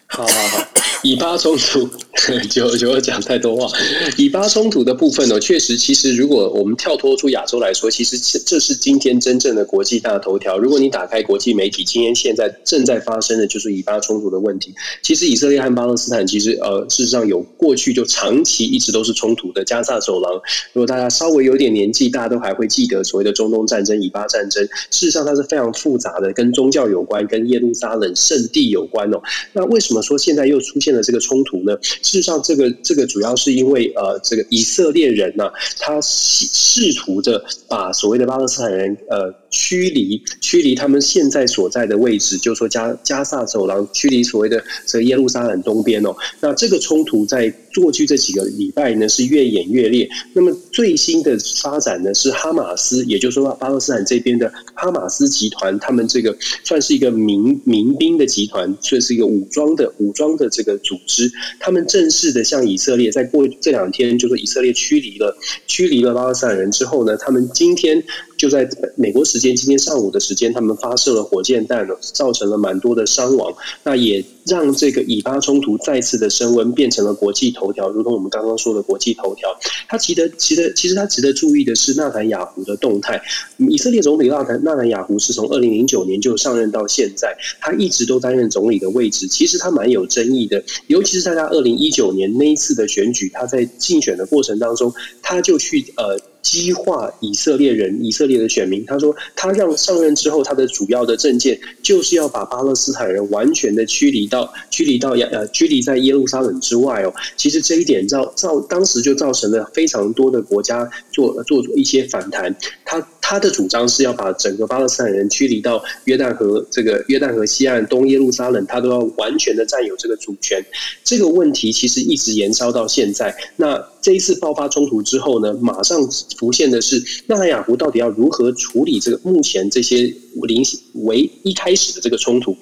好好好。以巴冲突 就就讲太多话。以巴冲突的部分呢，确实，其实如果我们跳脱出亚洲来说，其实这是今天真正的国际大头条。如果你打开国际媒体，今天现在正在发生的就是以巴冲突的问题。其实以色列和巴勒斯坦其实呃，事实上有过去就长期一直都是冲突的。加萨走廊，如果大家稍微有点年纪，大家都还会记得所谓的中东战争、以巴战争。事实上，它是非常复杂的，跟宗教有关，跟耶路撒冷圣地有关哦。那为什么说现在又出现？现在这个冲突呢，事实上，这个这个主要是因为呃，这个以色列人呢，他试试图着把所谓的巴勒斯坦人呃。驱离，驱离他们现在所在的位置，就是说加加萨走廊，驱离所谓的这个耶路撒冷东边哦。那这个冲突在过去这几个礼拜呢，是越演越烈。那么最新的发展呢，是哈马斯，也就是说巴勒斯坦这边的哈马斯集团，他们这个算是一个民民兵的集团，算是一个武装的武装的这个组织。他们正式的向以色列，在过这两天，就说以色列驱离了驱离了巴勒斯坦人之后呢，他们今天。就在美国时间今天上午的时间，他们发射了火箭弹，造成了蛮多的伤亡。那也让这个以巴冲突再次的升温，变成了国际头条。如同我们刚刚说的国际头条，它值得、值得，其实它值得注意的是纳坦雅胡的动态。以色列总理纳坦纳坦雅胡是从二零零九年就上任到现在，他一直都担任总理的位置。其实他蛮有争议的，尤其是在他二零一九年那一次的选举，他在竞选的过程当中，他就去呃。激化以色列人、以色列的选民。他说，他让上任之后，他的主要的政见就是要把巴勒斯坦人完全的驱离到驱离到耶呃驱离在耶路撒冷之外哦。其实这一点造造当时就造成了非常多的国家做做一些反弹。他他的主张是要把整个巴勒斯坦人驱离到约旦河这个约旦河西岸东耶路撒冷，他都要完全的占有这个主权。这个问题其实一直延烧到现在。那这一次爆发冲突之后呢，马上浮现的是纳坦雅胡到底要如何处理这个目前这些临为一开始的这个冲突？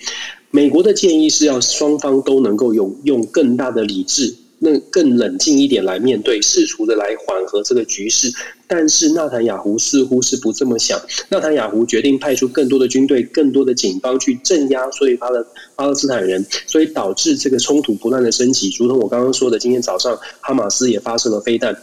美国的建议是要双方都能够用用更大的理智。那更冷静一点来面对，试图的来缓和这个局势。但是纳坦雅胡似乎是不这么想。纳坦雅胡决定派出更多的军队、更多的警方去镇压所以巴勒巴勒斯坦人，所以导致这个冲突不断的升级。如同我刚刚说的，今天早上哈马斯也发射了飞弹。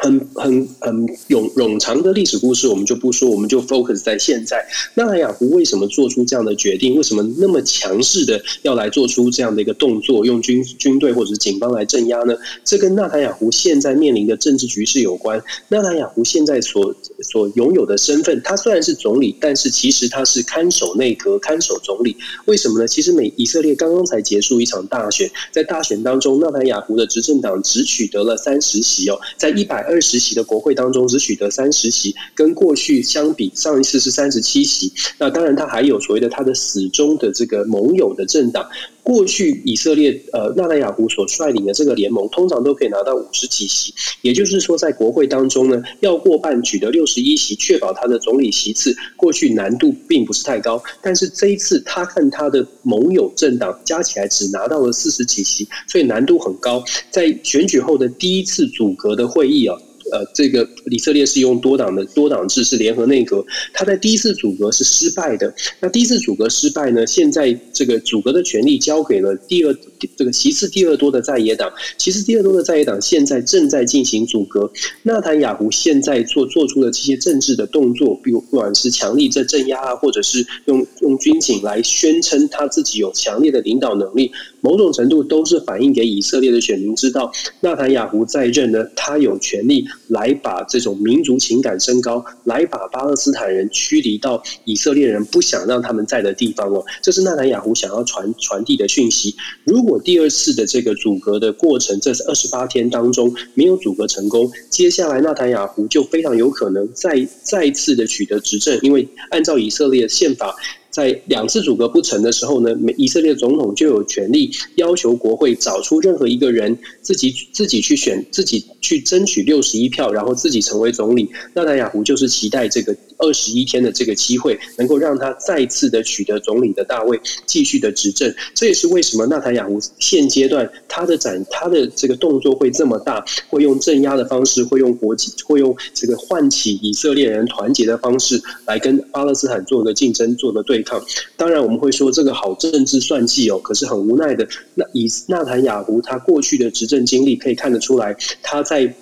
很很很冗冗长的历史故事，我们就不说，我们就 focus 在现在。纳塔雅胡为什么做出这样的决定？为什么那么强势的要来做出这样的一个动作，用军军队或者是警方来镇压呢？这跟纳塔雅胡现在面临的政治局势有关。纳塔雅胡现在所所拥有的身份，他虽然是总理，但是其实他是看守内阁、看守总理。为什么呢？其实美以色列刚刚才结束一场大选，在大选当中，纳塔雅胡的执政党只取得了三十席哦，在一百。二十席的国会当中只取得三十席，跟过去相比，上一次是三十七席。那当然，他还有所谓的他的死忠的这个盟友的政党。过去以色列呃纳纳雅胡所率领的这个联盟，通常都可以拿到五十几席，也就是说，在国会当中呢，要过半取得六十一席，确保他的总理席次，过去难度并不是太高。但是这一次，他和他的盟友政党加起来只拿到了四十几席，所以难度很高。在选举后的第一次组阁的会议啊。呃，这个以色列是用多党的多党制，是联合内阁。他在第一次组阁是失败的。那第一次组阁失败呢？现在这个组阁的权力交给了第二这个其次第二多的在野党。其次第二多的在野党现在正在进行组阁。纳坦雅胡现在做做出的这些政治的动作，比如不管是强力在镇压啊，或者是用用军警来宣称他自己有强烈的领导能力，某种程度都是反映给以色列的选民知道，纳坦雅胡在任呢，他有权利。来把这种民族情感升高，来把巴勒斯坦人驱离到以色列人不想让他们在的地方哦，这是纳坦雅胡想要传传递的讯息。如果第二次的这个阻隔的过程，这是二十八天当中没有阻隔成功，接下来纳坦雅胡就非常有可能再再次的取得执政，因为按照以色列宪法。在两次阻隔不成的时候呢，以色列总统就有权利要求国会找出任何一个人自己自己去选，自己去争取六十一票，然后自己成为总理。纳塔雅胡就是期待这个。二十一天的这个机会，能够让他再次的取得总理的大位，继续的执政。这也是为什么纳塔雅胡现阶段他的展他的这个动作会这么大，会用镇压的方式，会用国际，会用这个唤起以色列人团结的方式来跟巴勒斯坦做个竞争，做个对抗。当然，我们会说这个好政治算计哦，可是很无奈的，那以纳坦雅胡他过去的执政经历可以看得出来，他在。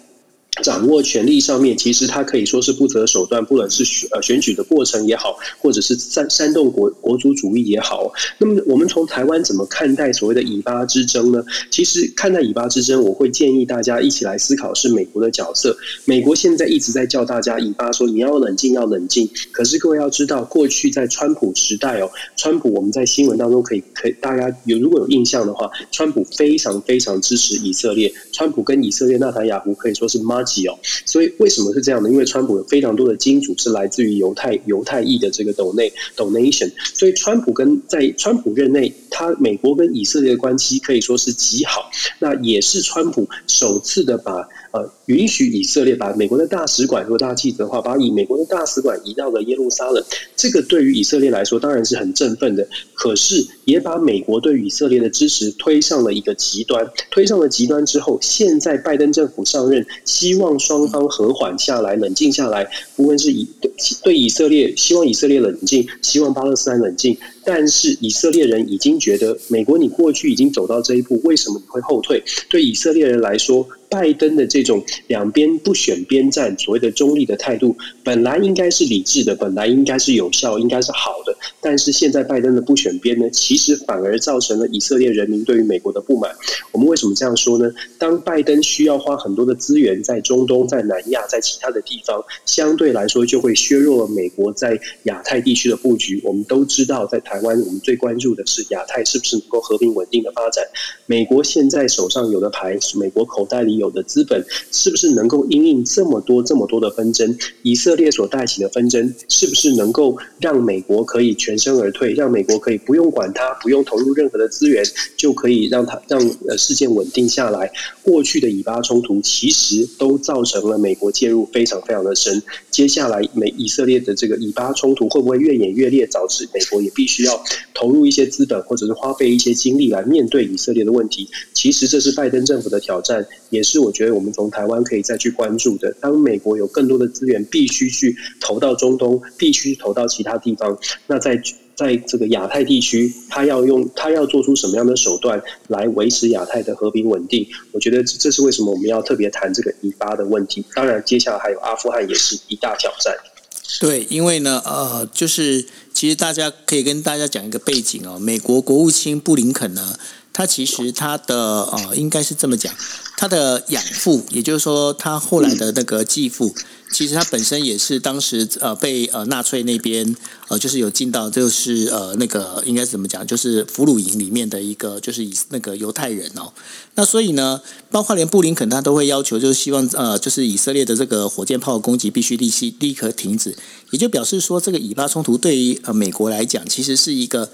掌握权力上面，其实他可以说是不择手段，不管是选呃选举的过程也好，或者是煽煽动国国族主义也好。那么我们从台湾怎么看待所谓的以巴之争呢？其实看待以巴之争，我会建议大家一起来思考是美国的角色。美国现在一直在叫大家以巴说你要冷静，要冷静。可是各位要知道，过去在川普时代哦，川普我们在新闻当中可以可以大家有如果有印象的话，川普非常非常支持以色列。川普跟以色列纳坦雅胡可以说是妈。哦，所以为什么是这样呢？因为川普有非常多的金主是来自于犹太犹太裔的这个斗内 donation，所以川普跟在川普任内，他美国跟以色列的关系可以说是极好。那也是川普首次的把。呃，允许以色列把美国的大使馆，如果大家记得的话，把以美国的大使馆移到了耶路撒冷，这个对于以色列来说当然是很振奋的。可是也把美国对以色列的支持推上了一个极端，推上了极端之后，现在拜登政府上任，希望双方和缓下来，冷静下来，不论是以对以色列，希望以色列冷静，希望巴勒斯坦冷静。但是以色列人已经觉得，美国你过去已经走到这一步，为什么你会后退？对以色列人来说，拜登的这种两边不选边站，所谓的中立的态度，本来应该是理智的，本来应该是有效，应该是好的。但是现在拜登的不选边呢，其实反而造成了以色列人民对于美国的不满。我们为什么这样说呢？当拜登需要花很多的资源在中东、在南亚、在其他的地方，相对来说就会削弱了美国在亚太地区的布局。我们都知道，在台湾，我们最关注的是亚太是不是能够和平稳定的发展。美国现在手上有的牌，美国口袋里有的资本，是不是能够因应这么多、这么多的纷争？以色列所带起的纷争，是不是能够让美国可以全身而退，让美国可以不用管它，不用投入任何的资源，就可以让它让呃事件稳定下来？过去的以巴冲突其实都造成了美国介入非常非常的深。接下来美以色列的这个以巴冲突会不会越演越烈，导致美国也必须要投入一些资本，或者是花费一些精力来面对以色列的问题？其实这是拜登政府的挑战，也是我觉得我们从台湾可以再去关注的。当美国有更多的资源，必须去投到中东，必须投到其他地方。那在在这个亚太地区，他要用他要做出什么样的手段来维持亚太的和平稳定？我觉得这是为什么我们要特别谈这个以巴的问题。当然，接下来还有阿富汗也是一大挑战。对，因为呢，呃，就是其实大家可以跟大家讲一个背景哦，美国国务卿布林肯呢。他其实他的呃，应该是这么讲，他的养父，也就是说他后来的那个继父，其实他本身也是当时呃被呃纳粹那边呃就是有进到就是呃那个应该是怎么讲，就是俘虏营里面的一个就是以那个犹太人哦。那所以呢，包括连布林肯他都会要求，就是希望呃就是以色列的这个火箭炮攻击必须立即立刻停止，也就表示说这个以巴冲突对于呃美国来讲，其实是一个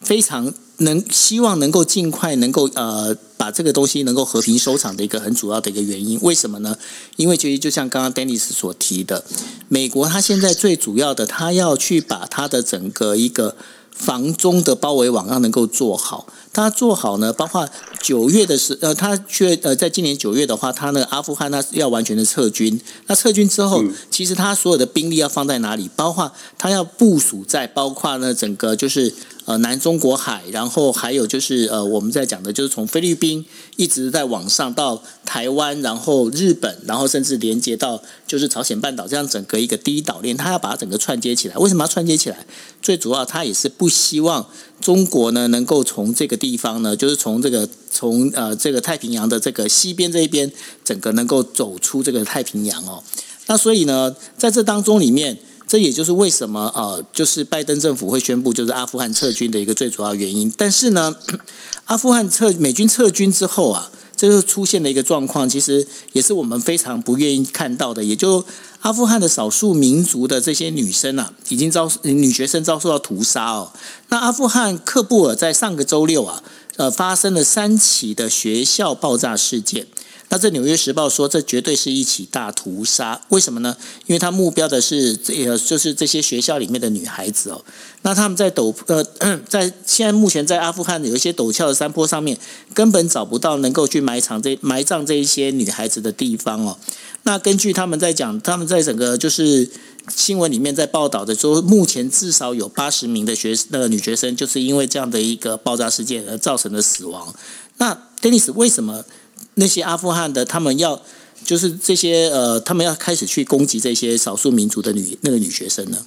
非常。能希望能够尽快能够呃把这个东西能够和平收场的一个很主要的一个原因，为什么呢？因为其实就像刚刚 Dennis 所提的，美国它现在最主要的，它要去把它的整个一个防中的包围网要能够做好。它做好呢，包括九月的时呃，它却呃在今年九月的话，它那个阿富汗它要完全的撤军。那撤军之后，其实它所有的兵力要放在哪里？包括它要部署在包括呢整个就是。呃，南中国海，然后还有就是呃，我们在讲的就是从菲律宾一直在往上到台湾，然后日本，然后甚至连接到就是朝鲜半岛这样整个一个第一岛链，它要把它整个串接起来。为什么要串接起来？最主要，它也是不希望中国呢能够从这个地方呢，就是从这个从呃这个太平洋的这个西边这一边，整个能够走出这个太平洋哦。那所以呢，在这当中里面。这也就是为什么呃，就是拜登政府会宣布就是阿富汗撤军的一个最主要原因。但是呢，阿富汗撤美军撤军之后啊，这就出现了一个状况，其实也是我们非常不愿意看到的。也就阿富汗的少数民族的这些女生啊，已经遭女学生遭受到屠杀哦。那阿富汗喀布尔在上个周六啊，呃，发生了三起的学校爆炸事件。那这《纽约时报》说，这绝对是一起大屠杀。为什么呢？因为他目标的是这，就是这些学校里面的女孩子哦。那他们在陡呃，在现在目前在阿富汗有一些陡峭的山坡上面，根本找不到能够去埋藏这埋葬这一些女孩子的地方哦。那根据他们在讲，他们在整个就是新闻里面在报道的说，目前至少有八十名的学那个女学生，就是因为这样的一个爆炸事件而造成的死亡。那 Dennis 为什么？那些阿富汗的，他们要就是这些呃，他们要开始去攻击这些少数民族的女那个女学生呢？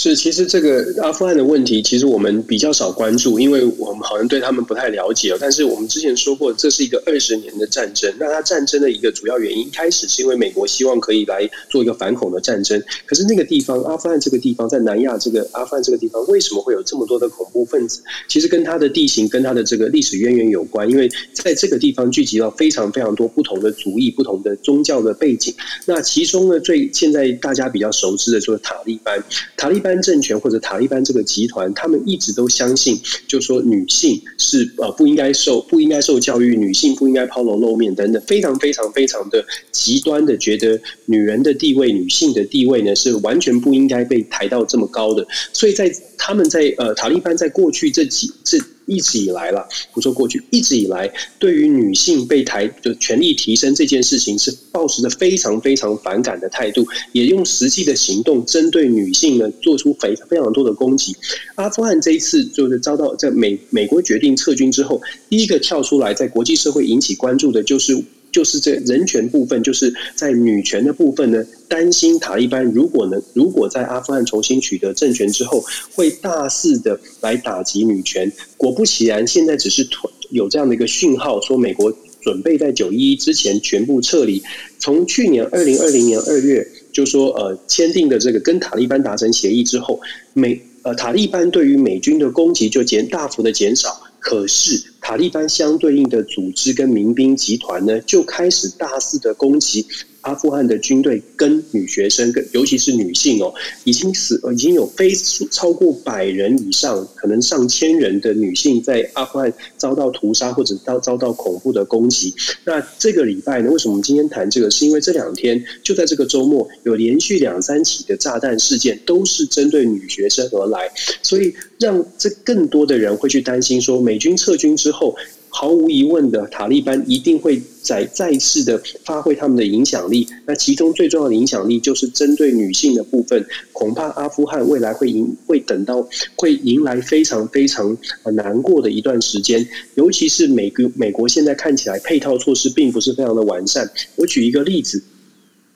是，其实这个阿富汗的问题，其实我们比较少关注，因为我们好像对他们不太了解。但是我们之前说过，这是一个二十年的战争。那它战争的一个主要原因，一开始是因为美国希望可以来做一个反恐的战争。可是那个地方，阿富汗这个地方，在南亚这个阿富汗这个地方，为什么会有这么多的恐怖分子？其实跟它的地形、跟它的这个历史渊源有关。因为在这个地方聚集了非常非常多不同的族裔、不同的宗教的背景。那其中呢，最现在大家比较熟知的就是塔利班，塔利班。政权或者塔利班这个集团，他们一直都相信，就说女性是呃不应该受不应该受教育，女性不应该抛头露面等等，非常非常非常的极端的，觉得女人的地位、女性的地位呢是完全不应该被抬到这么高的。所以在他们在呃塔利班在过去这几这。一直以来了，不说过去，一直以来，对于女性被抬就权力提升这件事情，是抱持着非常非常反感的态度，也用实际的行动针对女性呢，做出非非常多的攻击。阿富汗这一次就是遭到在美美国决定撤军之后，第一个跳出来在国际社会引起关注的就是。就是这人权部分，就是在女权的部分呢，担心塔利班如果能如果在阿富汗重新取得政权之后，会大肆的来打击女权。果不其然，现在只是有这样的一个讯号，说美国准备在九一一之前全部撤离。从去年二零二零年二月就说呃签订的这个跟塔利班达成协议之后，美呃塔利班对于美军的攻击就减大幅的减少。可是塔利班相对应的组织跟民兵集团呢，就开始大肆的攻击。阿富汗的军队跟女学生，跟尤其是女性哦，已经死，已经有非超过百人以上，可能上千人的女性在阿富汗遭到屠杀或者遭遭到恐怖的攻击。那这个礼拜呢，为什么我们今天谈这个？是因为这两天就在这个周末有连续两三起的炸弹事件，都是针对女学生而来，所以让这更多的人会去担心说，美军撤军之后。后毫无疑问的，塔利班一定会再再次的发挥他们的影响力。那其中最重要的影响力就是针对女性的部分，恐怕阿富汗未来会迎会等到会迎来非常非常难过的一段时间。尤其是美国美国现在看起来配套措施并不是非常的完善。我举一个例子。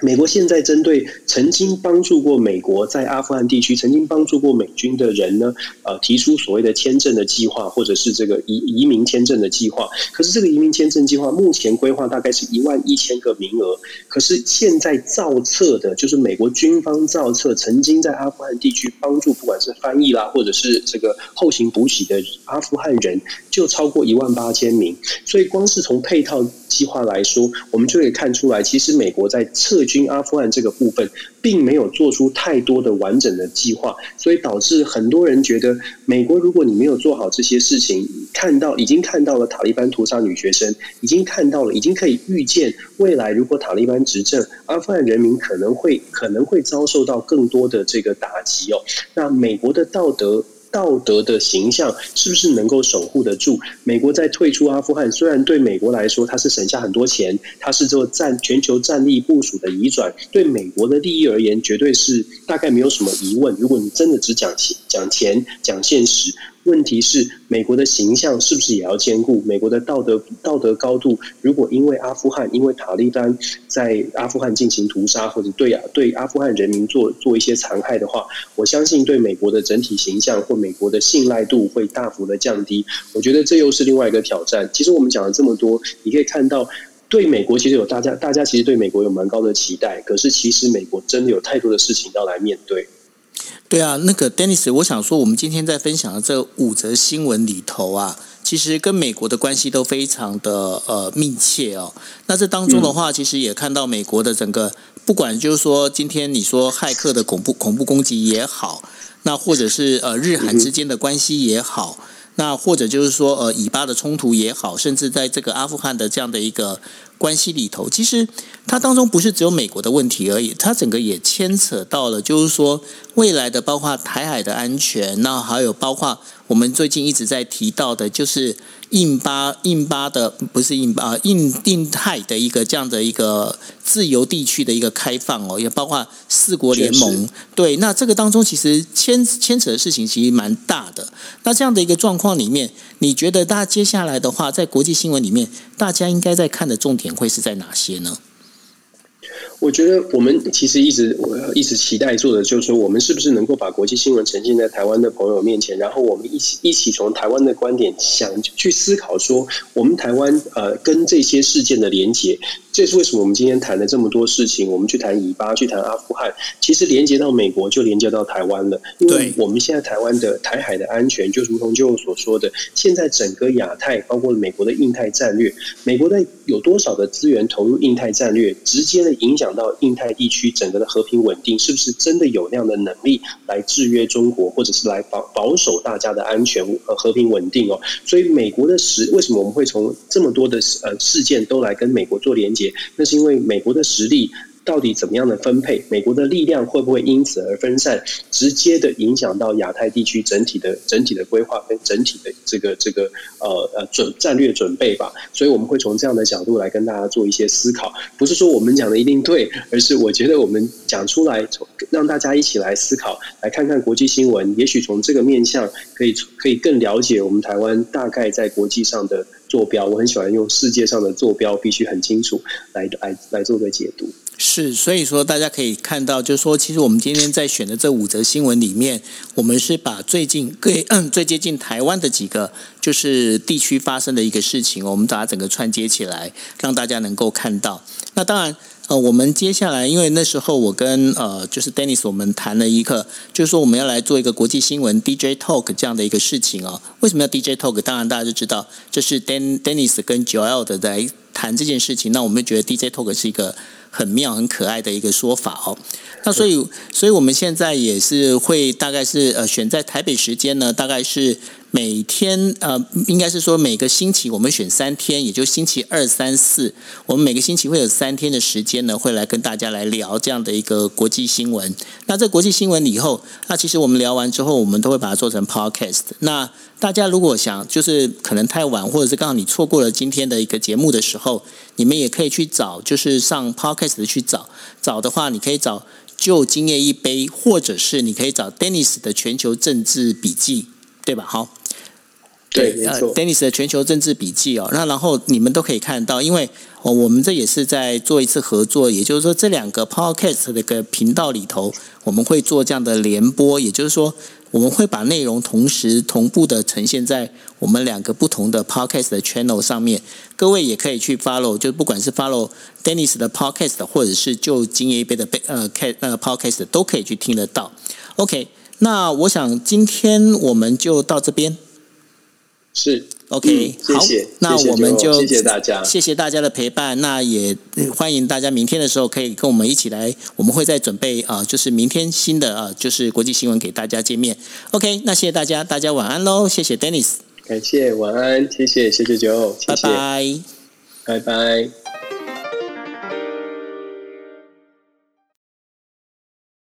美国现在针对曾经帮助过美国在阿富汗地区、曾经帮助过美军的人呢，呃，提出所谓的签证的计划，或者是这个移移民签证的计划。可是这个移民签证计划目前规划大概是一万一千个名额。可是现在造册的，就是美国军方造册，曾经在阿富汗地区帮助，不管是翻译啦，或者是这个后勤补给的阿富汗人，就超过一万八千名。所以光是从配套计划来说，我们就可以看出来，其实美国在撤。军阿富汗这个部分，并没有做出太多的完整的计划，所以导致很多人觉得，美国如果你没有做好这些事情，看到已经看到了塔利班屠杀女学生，已经看到了，已经可以预见未来如果塔利班执政，阿富汗人民可能会可能会遭受到更多的这个打击哦。那美国的道德。道德的形象是不是能够守护得住？美国在退出阿富汗，虽然对美国来说它是省下很多钱，它是做战全球战力部署的移转，对美国的利益而言，绝对是大概没有什么疑问。如果你真的只讲钱、讲钱、讲现实。问题是，美国的形象是不是也要兼顾美国的道德道德高度？如果因为阿富汗，因为塔利班在阿富汗进行屠杀，或者对啊对阿富汗人民做做一些残害的话，我相信对美国的整体形象或美国的信赖度会大幅的降低。我觉得这又是另外一个挑战。其实我们讲了这么多，你可以看到，对美国其实有大家大家其实对美国有蛮高的期待，可是其实美国真的有太多的事情要来面对。对啊，那个 Dennis，我想说，我们今天在分享的这五则新闻里头啊，其实跟美国的关系都非常的呃密切哦。那这当中的话，其实也看到美国的整个，不管就是说今天你说骇客的恐怖恐怖攻击也好，那或者是呃日韩之间的关系也好。那或者就是说，呃，以巴的冲突也好，甚至在这个阿富汗的这样的一个关系里头，其实它当中不是只有美国的问题而已，它整个也牵扯到了，就是说未来的包括台海的安全，那还有包括我们最近一直在提到的，就是。印巴印巴的不是印巴，印印太的一个这样的一个自由地区的一个开放哦，也包括四国联盟。对，那这个当中其实牵牵扯的事情其实蛮大的。那这样的一个状况里面，你觉得大家接下来的话，在国际新闻里面，大家应该在看的重点会是在哪些呢？我觉得我们其实一直我一直期待做的，就是说，我们是不是能够把国际新闻呈现在台湾的朋友面前，然后我们一起一起从台湾的观点想去思考，说我们台湾呃跟这些事件的连结。这是为什么我们今天谈了这么多事情，我们去谈以巴，去谈阿富汗，其实连接到美国就连接到台湾了。因为我们现在台湾的台海的安全，就如同就所说的，现在整个亚太，包括美国的印太战略，美国的有多少的资源投入印太战略，直接的影响到印太地区整个的和平稳定，是不是真的有那样的能力来制约中国，或者是来保保守大家的安全和和平稳定哦？所以美国的实为什么我们会从这么多的呃事件都来跟美国做连接？那是因为美国的实力到底怎么样的分配，美国的力量会不会因此而分散，直接的影响到亚太地区整体的整体的规划跟整体的这个这个呃呃准战略准备吧。所以我们会从这样的角度来跟大家做一些思考，不是说我们讲的一定对，而是我觉得我们讲出来，让大家一起来思考，来看看国际新闻，也许从这个面向可以可以更了解我们台湾大概在国际上的。坐标，我很喜欢用世界上的坐标，必须很清楚来来来做个解读。是，所以说大家可以看到，就是说，其实我们今天在选的这五则新闻里面，我们是把最近最最接近台湾的几个就是地区发生的一个事情，我们把它整个串接起来，让大家能够看到。那当然。呃，我们接下来，因为那时候我跟呃，就是 Dennis，我们谈了一个，就是说我们要来做一个国际新闻 DJ Talk 这样的一个事情哦。为什么要 DJ Talk？当然大家就知道，这是 Den Dennis 跟 Joel 的在谈这件事情。那我们觉得 DJ Talk 是一个很妙、很可爱的一个说法哦。那所以，所以我们现在也是会大概是呃，选在台北时间呢，大概是。每天呃，应该是说每个星期我们选三天，也就星期二、三、四，我们每个星期会有三天的时间呢，会来跟大家来聊这样的一个国际新闻。那这国际新闻以后，那其实我们聊完之后，我们都会把它做成 podcast。那大家如果想就是可能太晚，或者是刚好你错过了今天的一个节目的时候，你们也可以去找，就是上 podcast 去找。找的话，你可以找就今夜一杯，或者是你可以找 Dennis 的全球政治笔记，对吧？好。对，呃，Dennis 的全球政治笔记哦，那然后你们都可以看到，因为哦，我们这也是在做一次合作，也就是说，这两个 Podcast 的个频道里头，我们会做这样的联播，也就是说，我们会把内容同时同步的呈现在我们两个不同的 Podcast 的 channel 上面，各位也可以去 follow，就不管是 follow Dennis 的 Podcast，或者是就今夜一杯的杯呃 K 呃 Podcast 都可以去听得到。OK，那我想今天我们就到这边。是，OK，好，那我们就谢谢大家，谢谢大家的陪伴。那也欢迎大家明天的时候可以跟我们一起来，我们会再准备啊，就是明天新的啊，就是国际新闻给大家见面。OK，那谢谢大家，大家晚安喽，谢谢 Dennis，感谢晚安，谢谢谢谢九，拜拜，拜拜。